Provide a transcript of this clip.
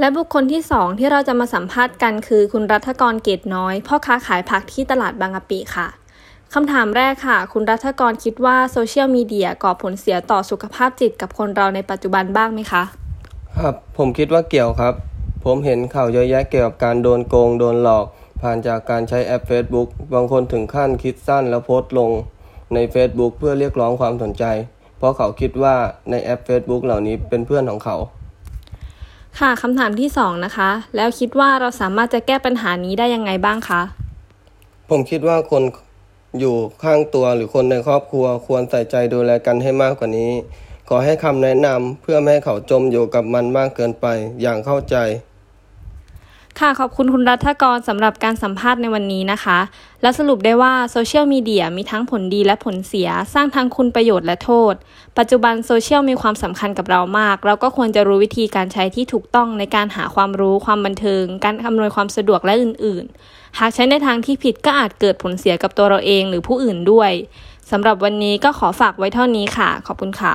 และบุคคลที่สองที่เราจะมาสัมภาษณ์กันคือคุณรัฐกรเกตน้อย พ่อค้าขายผักที่ตลาดบางกะปิค่ะคำถามแรกค่ะ คุณรัฐกรคิดว่าโซเชียลมีเดียก่อผลเสียต่อสุขภาพจิตกับคนเราในปัจจุบันบ้างไหมคะ ครับผมคิดว่าเกี่ยวครับ ผมเห็นข่าวเยอะแยะเกี่ยวกับการโดนโกงโดนหลอก ผ่านจากการใช้แอป Facebook บางคนถึงขั้นคิดสั้นแล้วโพสต์ลงใน Facebook เพื่อเรียกร้องความสนใจ เพราะเขาคิดว่าในแอป Facebook เหล่านี้เป็นเพื่อนของเขา ค่ะคำถามที่สองนะคะ แล้วคิดว่าเราสามารถจะแก้ปัญหานี้ได้ยังไงบ้างคะ ผมคิดว่าคนอยู่ข้างตัวหรือคนในครอบครัวควรใส่ใจดูแลกันให้มากกว่านี้ ขอให้คำแนะนำเพื่อไม่ให้เขาจมอยู่กับมันมากเกินไปอย่างเข้าใจ ค่ะขอบคุณคุณรัฐกรสำหรับการสัมภาษณ์ในวันนี้นะคะ และสรุปได้ว่าโซเชียลมีเดียมีทั้งผลดีและผลเสีย สร้างทั้งคุณประโยชน์และโทษ ปัจจุบันโซเชียลมีความสำคัญกับเรามาก เราก็ควรจะรู้วิธีการใช้ที่ถูกต้องในการหาความรู้ความบันเทิง การอำนวยความสะดวกและอื่น ๆ หากใช้ในทางที่ผิดก็อาจเกิดผลเสียกับตัวเราเองหรือผู้อื่นด้วยสำหรับวันนี้ก็ขอฝากไว้เท่านี้ค่ะ ขอบคุณค่ะ